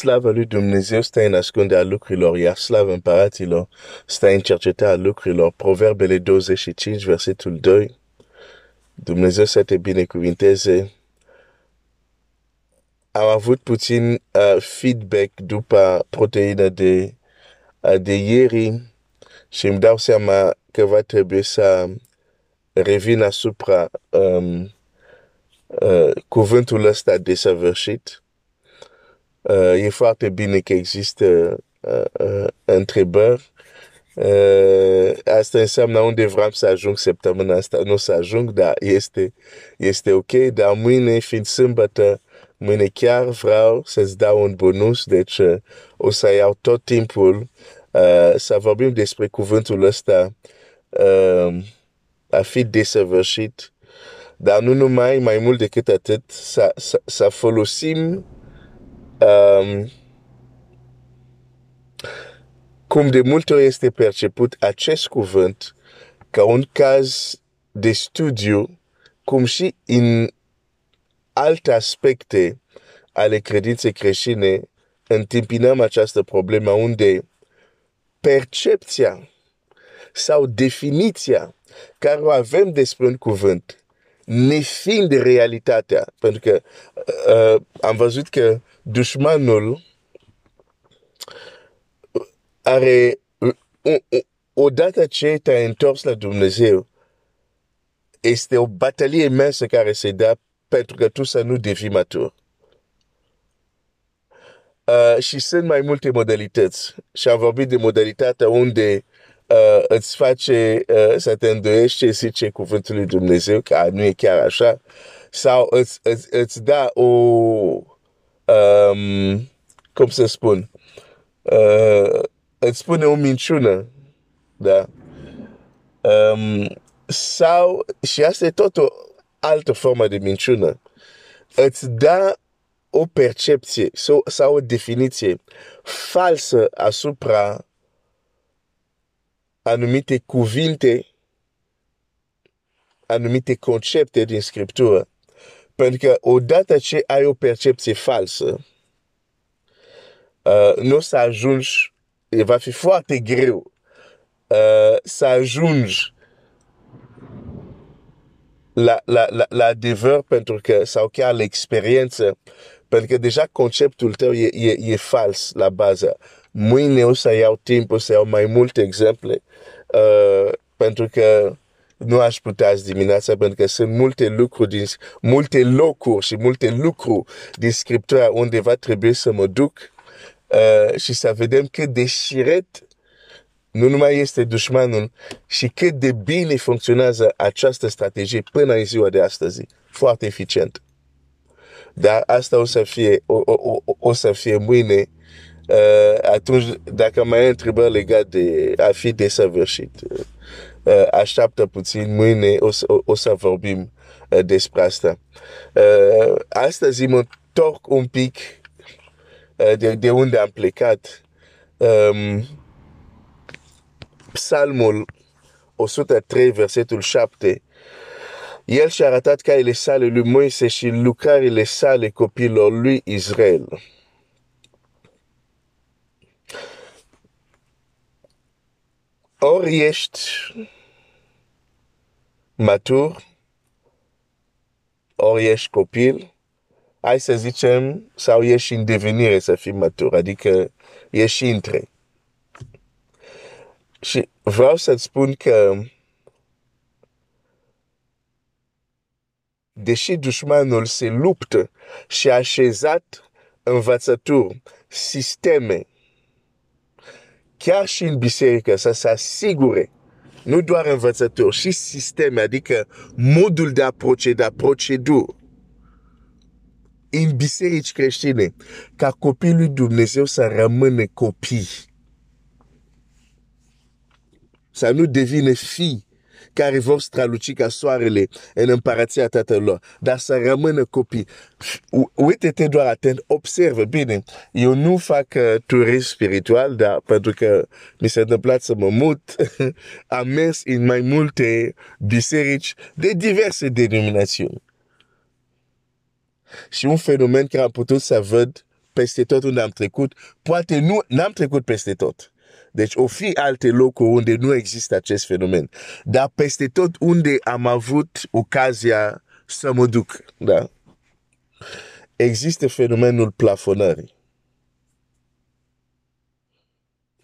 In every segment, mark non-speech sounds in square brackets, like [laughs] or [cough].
slavă lui Dumnezeu stă în ascunderea lucrurilor, iar slavă împăraților stă în cercetarea lucrurilor. Proverbele 25, versetul 2. Dumnezeu să te binecuvinteze. Am avut puțin uh, feedback după proteină de, uh, de ieri și îmi dau seama că va trebui să revin asupra um, uh, cuvântul ăsta desăvârșit. Uh, e foarte bine că există uh, uh, întrebări. Uh, asta înseamnă unde vreau să ajung săptămâna asta. Nu să ajung, dar este, este ok. Dar mâine, fiind sâmbătă, mâine chiar vreau să-ți dau un bonus. Deci uh, o să iau tot timpul uh, să vorbim despre cuvântul ăsta uh, a fi desăvârșit. Dar nu numai, mai mult decât atât, să, să, să folosim um, cum de multe ori este perceput acest cuvânt ca un caz de studiu, cum și în alte aspecte ale credinței creștine, întâmpinăm această problemă unde percepția sau definiția care o avem despre un cuvânt, nefiind realitatea, pentru că uh, am văzut că dușmanul are, odată ce te-ai întors la Dumnezeu, este o batalie imensă care se dă pentru că tu să nu devii matur. Uh, și sunt mai multe modalități. Și am vorbit de modalitatea unde uh, îți face uh, să te îndoiești ce zice cuvântul lui Dumnezeu, că nu e chiar așa, sau îți, îți, îți da o, um, cum să spun, uh, îți spune o minciună, da? Um, sau, și asta e tot o altă formă de minciună, îți da o percepție sau, sau o definiție falsă asupra anumite cuvinte, anumite concepte din Scriptură. Pentru că odată ce ai o percepție falsă, uh, nu o să ajungi, va fi foarte greu uh, să ajungi la, la, la, la adevăr pentru că, sau chiar l'experiență, pentru că deja conceptul tău e, e, e fals la bază. Mâine o să iau timp, o să iau mai multe exemple, uh, pentru că nu aș putea azi dimineața, pentru că sunt multe lucruri, din, multe locuri și multe lucruri din Scriptura unde va trebui să mă duc uh, și să vedem cât de șiret nu numai este dușmanul și cât de bine funcționează această strategie până în ziua de astăzi. Foarte eficient. Dar asta o să fie, o, o, o, o să fie mâine uh, atunci, dacă mai ai întrebări legate de a fi desăvârșit, uh, așteaptă puțin, mâine o, o, o să vorbim uh, despre asta. Uh, astăzi mă întorc un pic uh, de, de unde am plecat. Um, Psalmul 103, versetul 7, el și-a arătat caile sale lui Moise și lucrările sale copilor lui Israel. Ori ești matur, ori ești copil, hai să zicem, sau ești în devenire să fii matur, adică ești între. Și vreau să-ți spun că deși dușmanul se luptă și a așezat învățături, sisteme, chiar și în biserică, să se asigure nu doar învățături, și sisteme, adică modul de a proceda, proceduri, în biserici creștine, ca copiii lui Dumnezeu să rămână copii. Să nu devină fii care vor străluci ca soarele în împărăția tatălor, dar să rămână copii. Uite-te doar atent, observă, bine, eu nu fac uh, turism spiritual, dar pentru că mi s-a întâmplat să mă mut, [laughs] am mers în mai multe biserici de diverse denominațiuni. Și un fenomen care am putut să văd peste tot unde am trecut, poate nu n-am trecut peste tot. Deci o fi alte locuri unde nu există acest fenomen. Dar peste tot unde am avut ocazia să mă duc, da? Există fenomenul plafonării.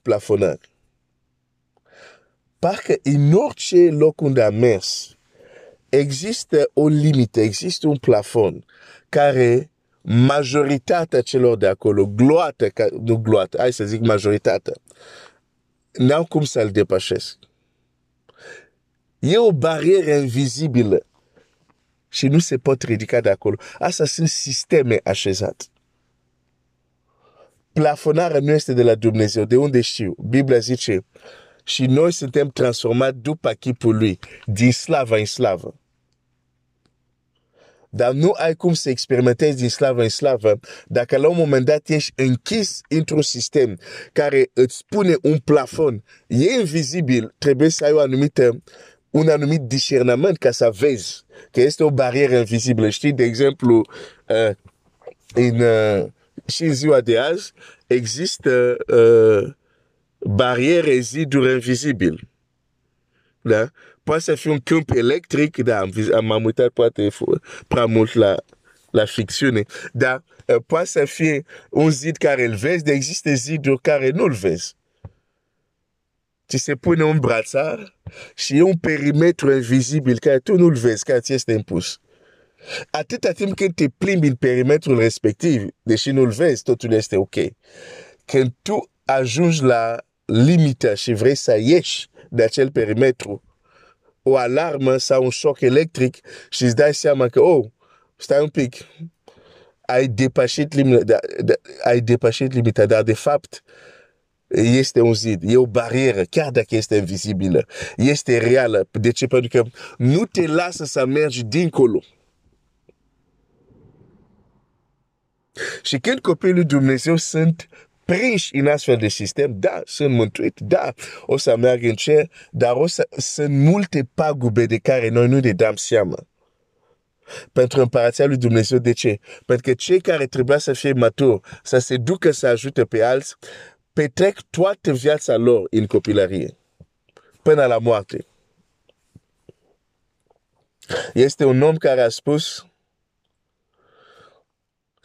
Plafonări. Parcă în orice loc unde am mers, există o limită, există un plafon care majoritatea celor de acolo, gloată, nu gloată, hai să zic majoritatea, n-au cum să-l depășesc. E o barieră invizibilă și nu se pot ridica de acolo. Asta sunt sisteme așezate. Plafonarea nu este de la Dumnezeu. De unde știu? Biblia zice, și noi suntem transformați după chipul lui, din slavă în slavă. Dar nu ai cum să experimentezi din slavă în slavă dacă la un moment dat ești închis într-un sistem care îți spune un plafon. E invizibil, trebuie să ai o anumită, un anumit discernament ca să vezi că este o barieră invizibilă. Știi, de exemplu, uh, în, uh, și în ziua de azi există uh, bariere, ziduri invizibile. Da? Poate să fie un câmp electric, da, am, am uitat poate prea mult la, la ficțiune, dar uh, poate să fie un zid care îl vezi, dar există ziduri care nu-l vezi. Ți se pune un brațar și e un perimetru invizibil care tu nu-l vezi, care ți este impus. Atâta timp când te plimbi în perimetrul respectiv, deși nu-l vezi, totul este ok. Când tu ajungi la limita și vrei să ieși de acel perimetru, o alarmă sau un șoc electric și îți dai seama că, oh, stai un pic, ai depășit limita, da, da, ai depășit limita, dar de fapt este un zid, e o barieră, chiar dacă este invizibilă, este reală. De ce? Pentru că nu te lasă să mergi dincolo. Și când copiii lui Dumnezeu sunt prinși în astfel de sistem, da, sunt mântuit, da, o să merg în cer, dar o să, sunt multe pagube de care noi nu ne dăm seama. Pentru împărația lui Dumnezeu, de ce? Pentru că cei care trebuia să fie maturi, să se ducă să ajute pe alții, petrec toată viața lor în copilărie, până la moarte. Este un om care a spus,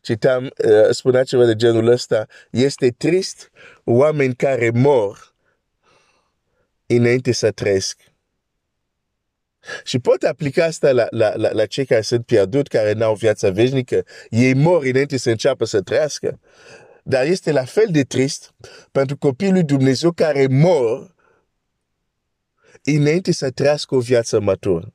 citam, uh, spunea ceva de genul ăsta, este trist oameni care mor înainte să trăiesc. Și pot aplica asta la, la, la, la cei care sunt pierdut, care n-au viața veșnică. Ei mor înainte să înceapă să trăiască. Dar este la fel de trist pentru copiii lui Dumnezeu care mor înainte să trăiască o viață matură.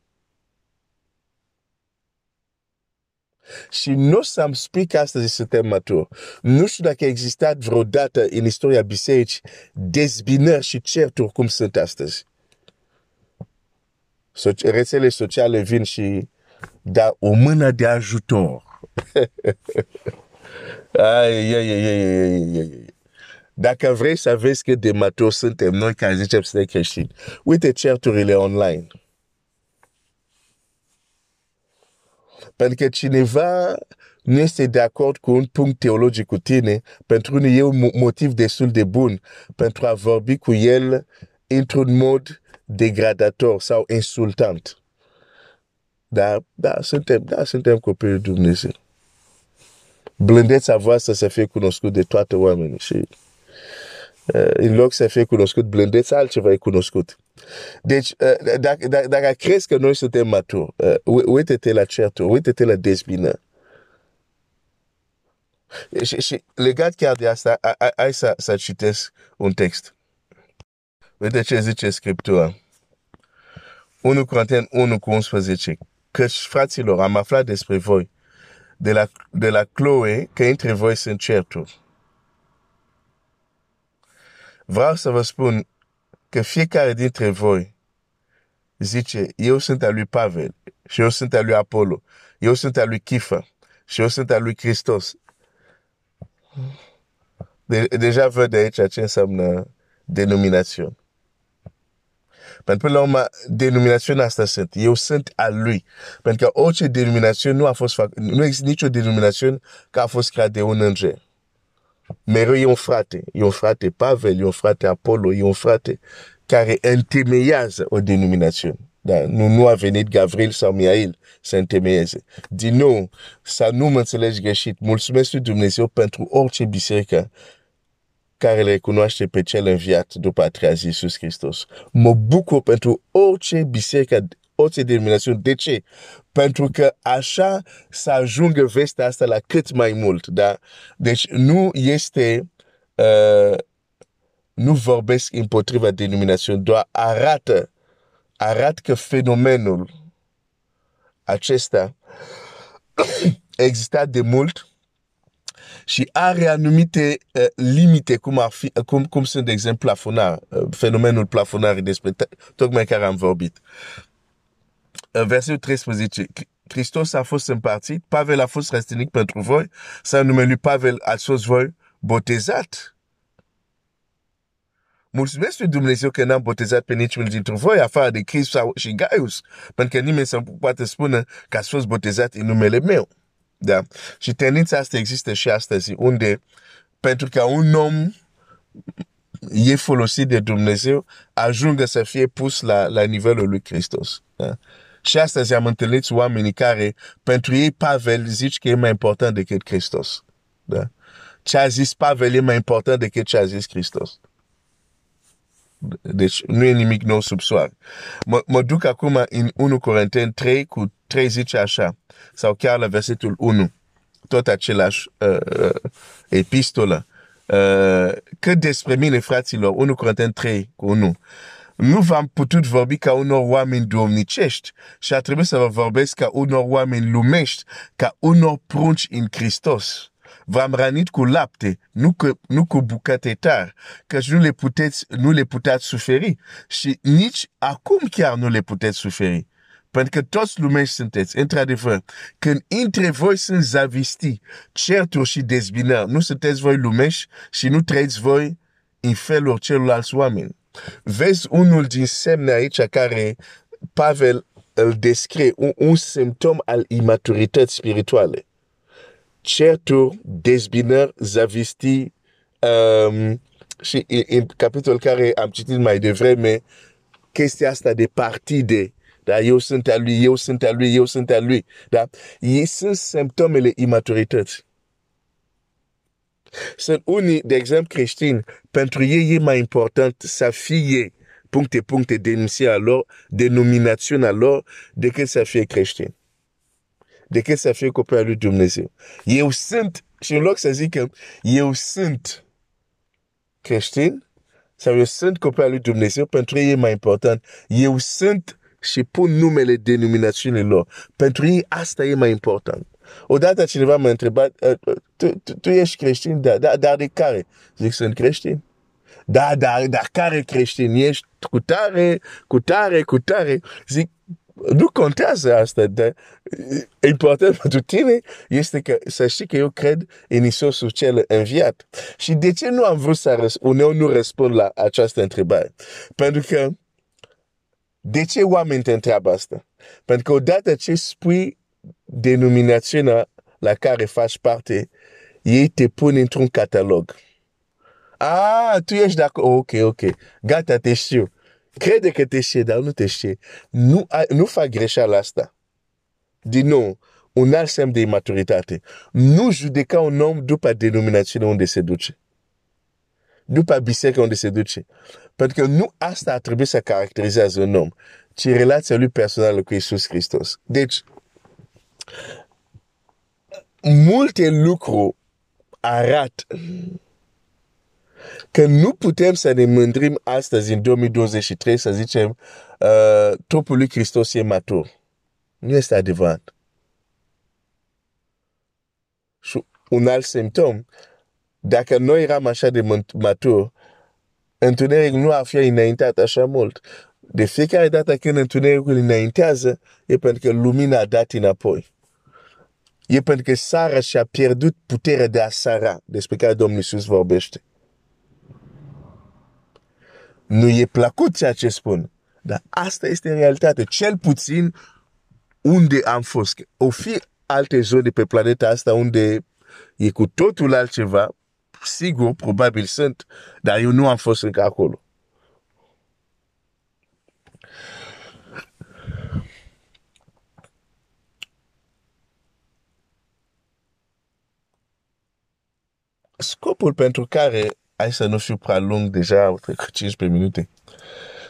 Și nu să-mi spui că astăzi suntem maturi. Nu știu dacă a existat vreodată în istoria bisericii dezbinări și certuri cum sunt astăzi. Rețele sociale vin și da o mână de ajutor. [laughs] ai, ai, ai, ai, ai, ai. Dacă vrei să vezi cât de maturi suntem noi care zicem să ne creștini, uite certurile online. Pentru că cineva nu este de acord cu un punct teologic cu tine, pentru unul e un motiv destul de bun pentru a vorbi cu el într-un mod degradator sau insultant. Da, da, suntem, da, suntem copiii Dumnezeu. Blândeța voastră să fie cunoscut de toate oamenii și uh, în loc să fie cunoscut blândeța, altceva e cunoscut. Deci, uh, dacă, dacă, dacă crezi că noi suntem maturi, uh, uite-te la certuri, uite-te la dezbină. Și, și legat chiar de asta, hai să, să citesc un text. Uite ce zice Scriptura. 1 Corinteni 1 cu 11. Căci, fraților, am aflat despre voi, de la, de la Chloe, că între voi sunt certuri. Vreau să vă spun că fiecare dintre voi zice, eu sunt a lui Pavel și eu sunt a lui Apollo, eu sunt a lui Chifa și eu sunt a lui Hristos. De, deja văd de aici ce înseamnă denominațion. Pentru la urmă, denominațiunea asta sunt. Eu sunt a lui. Pentru că orice denominațiune nu a fost fac, nu există nicio denominațiune care a fost creată de un înger. Mereu e un frate, e un frate Pavel, e un frate Apollo, e un frate care întemeiază o denominațiune. Da, nu, nu a venit Gavril sau Miail să întemeieze. Din nou, să nu mă înțelegi greșit, mulțumesc lui Dumnezeu pentru orice biserică care le cunoaște pe cel înviat după a treia zi Iisus Hristos. Mă bucur pentru orice biserică, orice denominațiune. De ce? Pentru că așa să ajungă vestea asta la cât mai mult. Da? Deci nu este... Uh, nu vorbesc împotriva denominațiunii, doar arată, arată că fenomenul acesta [coughs] exista de mult și are anumite uh, limite, cum, ar fi, cum, cum sunt, de exemplu, plafonar, uh, fenomenul plafonare despre tocmai care am vorbit. Uh, versetul 13. Hristos a fost împărțit, Pavel a fost răstinit pentru voi, sau numele lui Pavel a fost voi botezat. Mulțumesc lui Dumnezeu că n-am botezat pe niciunul dintre voi, afară de Crist sau și Gaius, pentru că nimeni să poate spune că ați fost botezat în numele meu. Da? Și tendința asta există și astăzi, unde pentru că un om e folosit de Dumnezeu, ajungă să fie pus la, la nivelul lui Hristos. Da? Și astăzi am întâlnit oameni care, pentru ei, Pavel zice că e mai important decât Hristos. Da? Ce a zis Pavel e mai important decât ce a zis Hristos. Deci nu e nimic nou sub soare. Mă, mă duc acum în 1 Corinteni 3 cu 30 așa, sau chiar la versetul 1, tot același uh, uh, epistolă. Uh, cât despre mine, fraților, 1 Corinteni 3 cu 1, nu v-am putut vorbi ca unor oameni domnicești și a trebuit să vă vorbesc ca unor oameni lumești, ca unor prunci în Hristos v-am ranit cu lapte, nu cu, nu cu bucate tari, căci nu le, puteți, nu le puteți suferi și nici acum chiar nu le puteți suferi. Pentru că toți lumești sunteți, într-adevăr. Când între voi sunt zavisti, certuri și dezbinări, nu sunteți voi lumești și nu trăiți voi în felul celorlalți oameni. Vezi unul din semne aici care Pavel îl descrie, un, un simptom al imaturității spirituale certuri, dezbinări, zavisti um, și în, în capitolul care am citit mai devreme, chestia asta de partide, da? eu sunt a lui, eu sunt a lui, eu sunt a lui. Da? Ei sunt simptomele imaturității. Sunt unii, de exemplu, creștini, pentru ei e mai important să fie puncte, puncte denunția lor, denominațiunea lor, decât să fie creștini decât să fie copil al lui Dumnezeu. Eu sunt, și în loc să zic că eu sunt creștin, sau eu sunt copil al lui Dumnezeu, pentru ei e mai important. Eu sunt și pun numele denominațiunii lor. Pentru ei asta e mai important. Odată cineva m-a întrebat, tu, tu, tu ești creștin? Da, da, dar de care? Zic, sunt creștin. Da, dar, dar care creștin? Ești cu tare, cu tare, cu tare. Zic, nu contează asta, dar important [laughs] pentru tine este că să știi că eu cred în Iisus cel înviat. Și de ce nu am vrut să răspund, uneori nu răspund la această întrebare? Pentru că de ce oamenii te întreabă asta? Pentru că odată ce spui denominațiunea la care faci parte, ei te pun într-un catalog. Ah, tu ești d'accord. Ok, ok. Gata, te știu. Crede că te știe, dar nu te știe. Nu, nu fac greșeala asta. Din nou, un alt semn de imaturitate. Nu judeca un om după denominațiune unde se duce. După biserică unde se duce. Pentru că nu asta ar trebui să caracterizează un om, ci relația lui personală cu Isus Hristos. Deci, multe lucruri arată că nu putem să ne mândrim astăzi, în 2023, să zicem, uh, trupul lui Hristos e matur. Nu este adevărat. Și un alt simptom, dacă noi eram așa de matur, întuneric nu ar fi înaintat așa mult. De fiecare dată când întunericul înaintează, e pentru că lumina a dat înapoi. E pentru că Sara și-a pierdut puterea de a sara, despre care Domnul Iisus vorbește. Nu e plăcut ceea ce spun. Dar asta este realitate. Cel puțin unde am fost. O fi alte zone pe planeta asta unde e cu totul altceva sigur, probabil sunt, dar eu nu am fost încă acolo. Scopul pentru care, hai să nu fiu prea lung, deja au trecut 15 minute,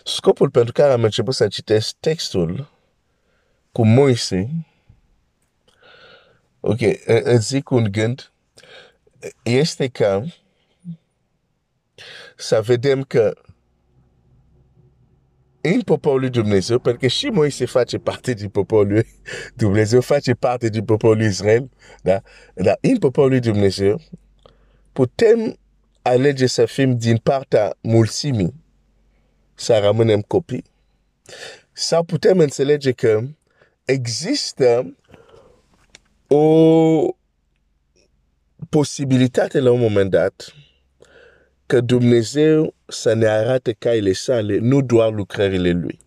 scopul pentru care am început să citesc textul cu Moise, ok, îți zic un gând, este că să vedem că în poporul lui Dumnezeu, pentru că și Moise face parte din poporul lui Dumnezeu, face parte din poporul lui Israel, da? Dar în poporul lui Dumnezeu, putem alege să fim din partea mulțimii, să rămânem copii, sau putem înțelege că există o posibilitate la un moment dat că Dumnezeu să ne arate caile sale, nu doar lucrările Lui.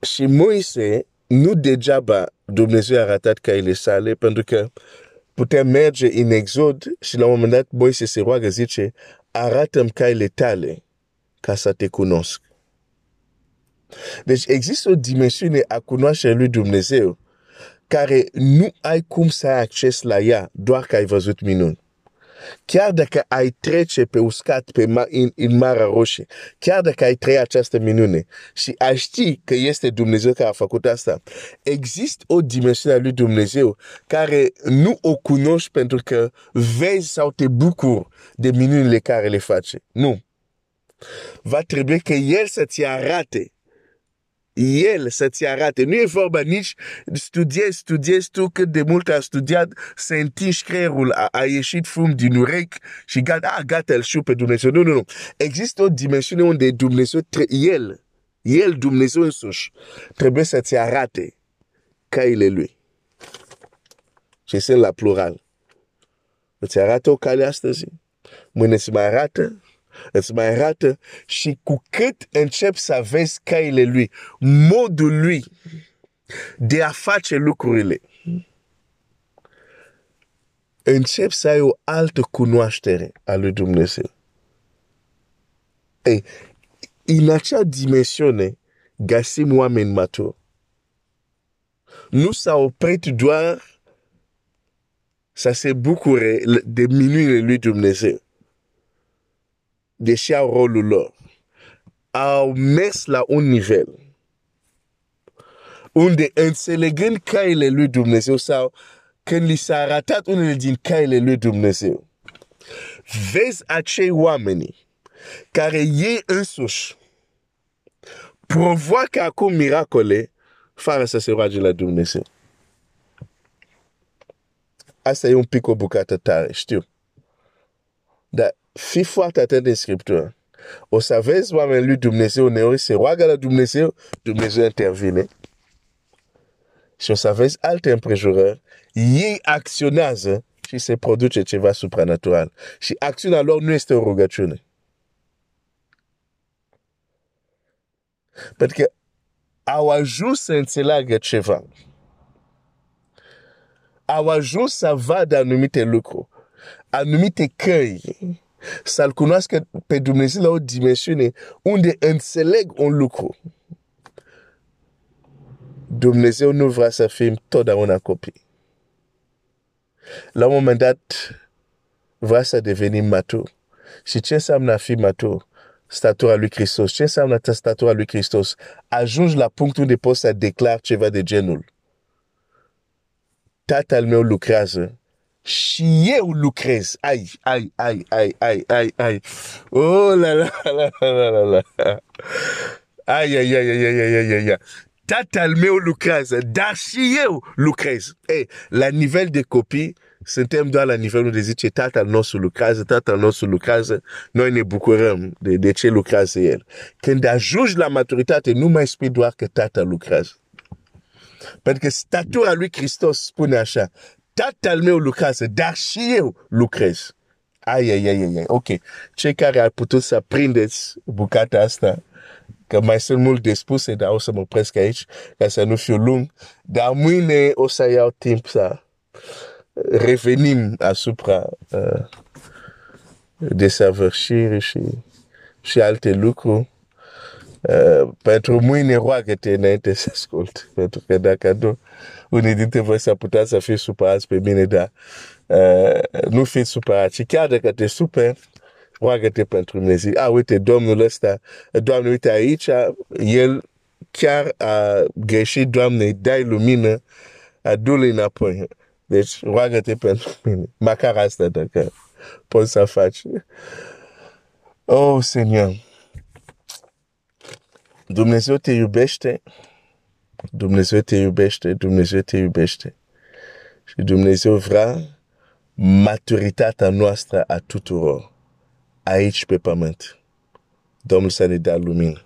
Și Moise, nu degeaba Dumnezeu a arătat caile sale, pentru că putem merge în Exod și la un moment dat Moise se roagă, zice, arată-mi caile tale ca să te cunosc. Deci există o dimensiune a cunoașterii lui Dumnezeu care nu ai cum să ai acces la ea doar că ai văzut minuni. Chiar dacă ai trece pe uscat pe ma, în, în Marea Roșie, chiar dacă ai trăi această minune și ai ști că este Dumnezeu care a făcut asta, există o dimensiune a lui Dumnezeu care nu o cunoști pentru că vezi sau te bucuri de minunile care le face. Nu. Va trebui că El să ți arate el să-ți arate. Nu e vorba nici studiezi, studiezi tu cât de mult a studiat, să întingi creierul, a, a ieșit fum din urechi și gata, a, gata, îl știu pe Dumnezeu. Nu, nu, nu. Există o dimensiune unde Dumnezeu, El, El, Dumnezeu însuși, trebuie să-ți arate caile Lui. Și sunt la plural. Îți arată o cale astăzi, mâine se mai arată, îți mai arată și cu cât încep să vezi caile lui, modul lui de a face lucrurile, încep să ai o altă cunoaștere a lui Dumnezeu. Ei, în acea dimensiune găsim oameni maturi. Nu s-a oprit doar să se bucure de minunile lui Dumnezeu deși au rolul lor, au mers la un nivel unde înțelegând caile lui Dumnezeu sau când li s-a arătat unele din caile lui Dumnezeu, vezi acei oameni care ei însuși provoacă acum miracole fără să se roage la Dumnezeu. Asta e un pic o bucată tare, știu. Dar fii foarte atent în Scriptură. O să vezi oamenii lui Dumnezeu uneori se roagă la Dumnezeu, Dumnezeu intervine. Și o să vezi alte împrejurări, ei acționează și se produce ceva supranatural. Și acțiunea lor nu este o rugăciune. Pentru că au ajuns să înțeleagă ceva. Au ajuns să vadă anumite lucruri, anumite căi să-L cunoască pe Dumnezeu la o dimensiune unde înțeleg un lucru. Dumnezeu nu vrea să fim totdeauna copii. La un moment dat, vrea să devenim matur. Și ce înseamnă a fi matur? Statura lui Hristos. Ce înseamnă statura lui Hristos? Ajungi la punctul unde poți să declar ceva de genul. Tatăl meu lucrează și eu lucrez. Ai, ai, ai, ai, ai, ai, ai. Oh la la la la la la. Ai, ai, ai, ai, ai, ai, ai, ai. Tatăl meu lucrează, dar și eu lucrez. Ei, la nivel de copii, suntem doar la nivelul de zice tatăl nostru lucrează, tatăl nostru lucrează, noi ne bucurăm de, de ce lucrează el. Când ajungi la maturitate, nu mai spui doar că tatăl lucrează. Pentru că statura lui Hristos spune așa, tatăl meu lucrează, dar și eu lucrez. Ai, ai, ai, ai, ok. Cei care ar putut să prindeți bucata asta, că mai sunt mult de spuse, dar o să mă opresc aici ca să nu fiu lung. Dar mâine o să iau timp să revenim asupra uh, desăvârșirii și, și alte lucruri. Uh, pentru mâine roagă-te înainte să ascult. Pentru că dacă nu, unii dintre voi s-ar putea să fie supărați pe mine, dar uh, nu fiți supărați. Și chiar dacă te super, roagă-te pentru Dumnezeu. A, uite, Domnul ăsta, Doamne, uite aici, el chiar a greșit, Doamne, dai lumină, adu-l înapoi. Deci, roagă-te pentru mine. Măcar asta, dacă poți să faci. Oh, Seigneur, Dumnezeu te iubește, Dumnezeu te iubește, Dumnezeu te iubește. Și Dumnezeu vrea maturitatea noastră a tuturor aici pe pământ. Domnul să ne dea lumină.